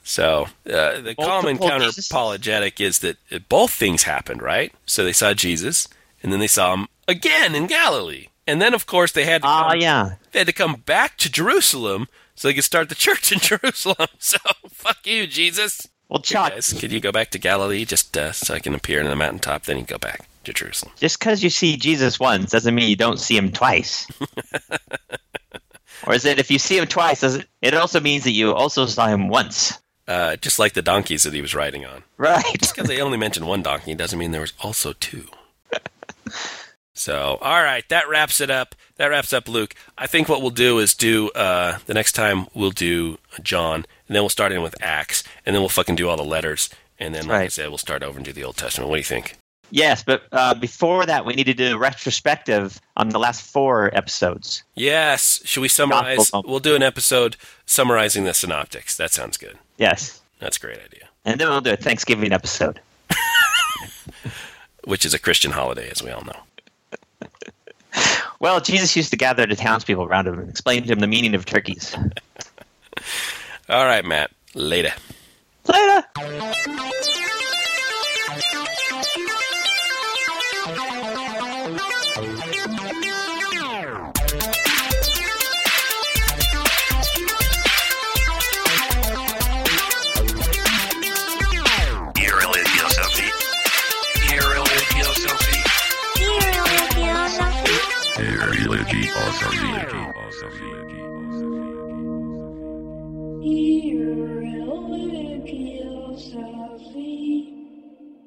So uh, the Multiple common counter apologetic is that both things happened, right? So they saw Jesus, and then they saw him again in Galilee, and then of course they had to ah, come, uh, yeah they had to come back to Jerusalem so they could start the [laughs] church in Jerusalem. So fuck you, Jesus. Well, Here, Chuck, guys, could you go back to Galilee just uh, so I can appear in the mountaintop? Then you go back to Jerusalem. just because you see Jesus once doesn't mean you don't see him twice. [laughs] or is it if you see him twice, does it, it also means that you also saw him once? Uh, just like the donkeys that he was riding on. Right. Just because they only mentioned one donkey doesn't mean there was also two. [laughs] so, all right, that wraps it up. That wraps up Luke. I think what we'll do is do uh, the next time we'll do John, and then we'll start in with Acts, and then we'll fucking do all the letters, and then, like I said, we'll start over and do the Old Testament. What do you think? Yes, but uh, before that, we need to do a retrospective on the last four episodes. Yes. Should we summarize? We'll do an episode summarizing the synoptics. That sounds good. Yes. That's a great idea. And then we'll do a Thanksgiving episode. [laughs] Which is a Christian holiday, as we all know. [laughs] Well, Jesus used to gather the townspeople around him and explain to him the meaning of turkeys. [laughs] All right, Matt. Later. Later. Irreligiously.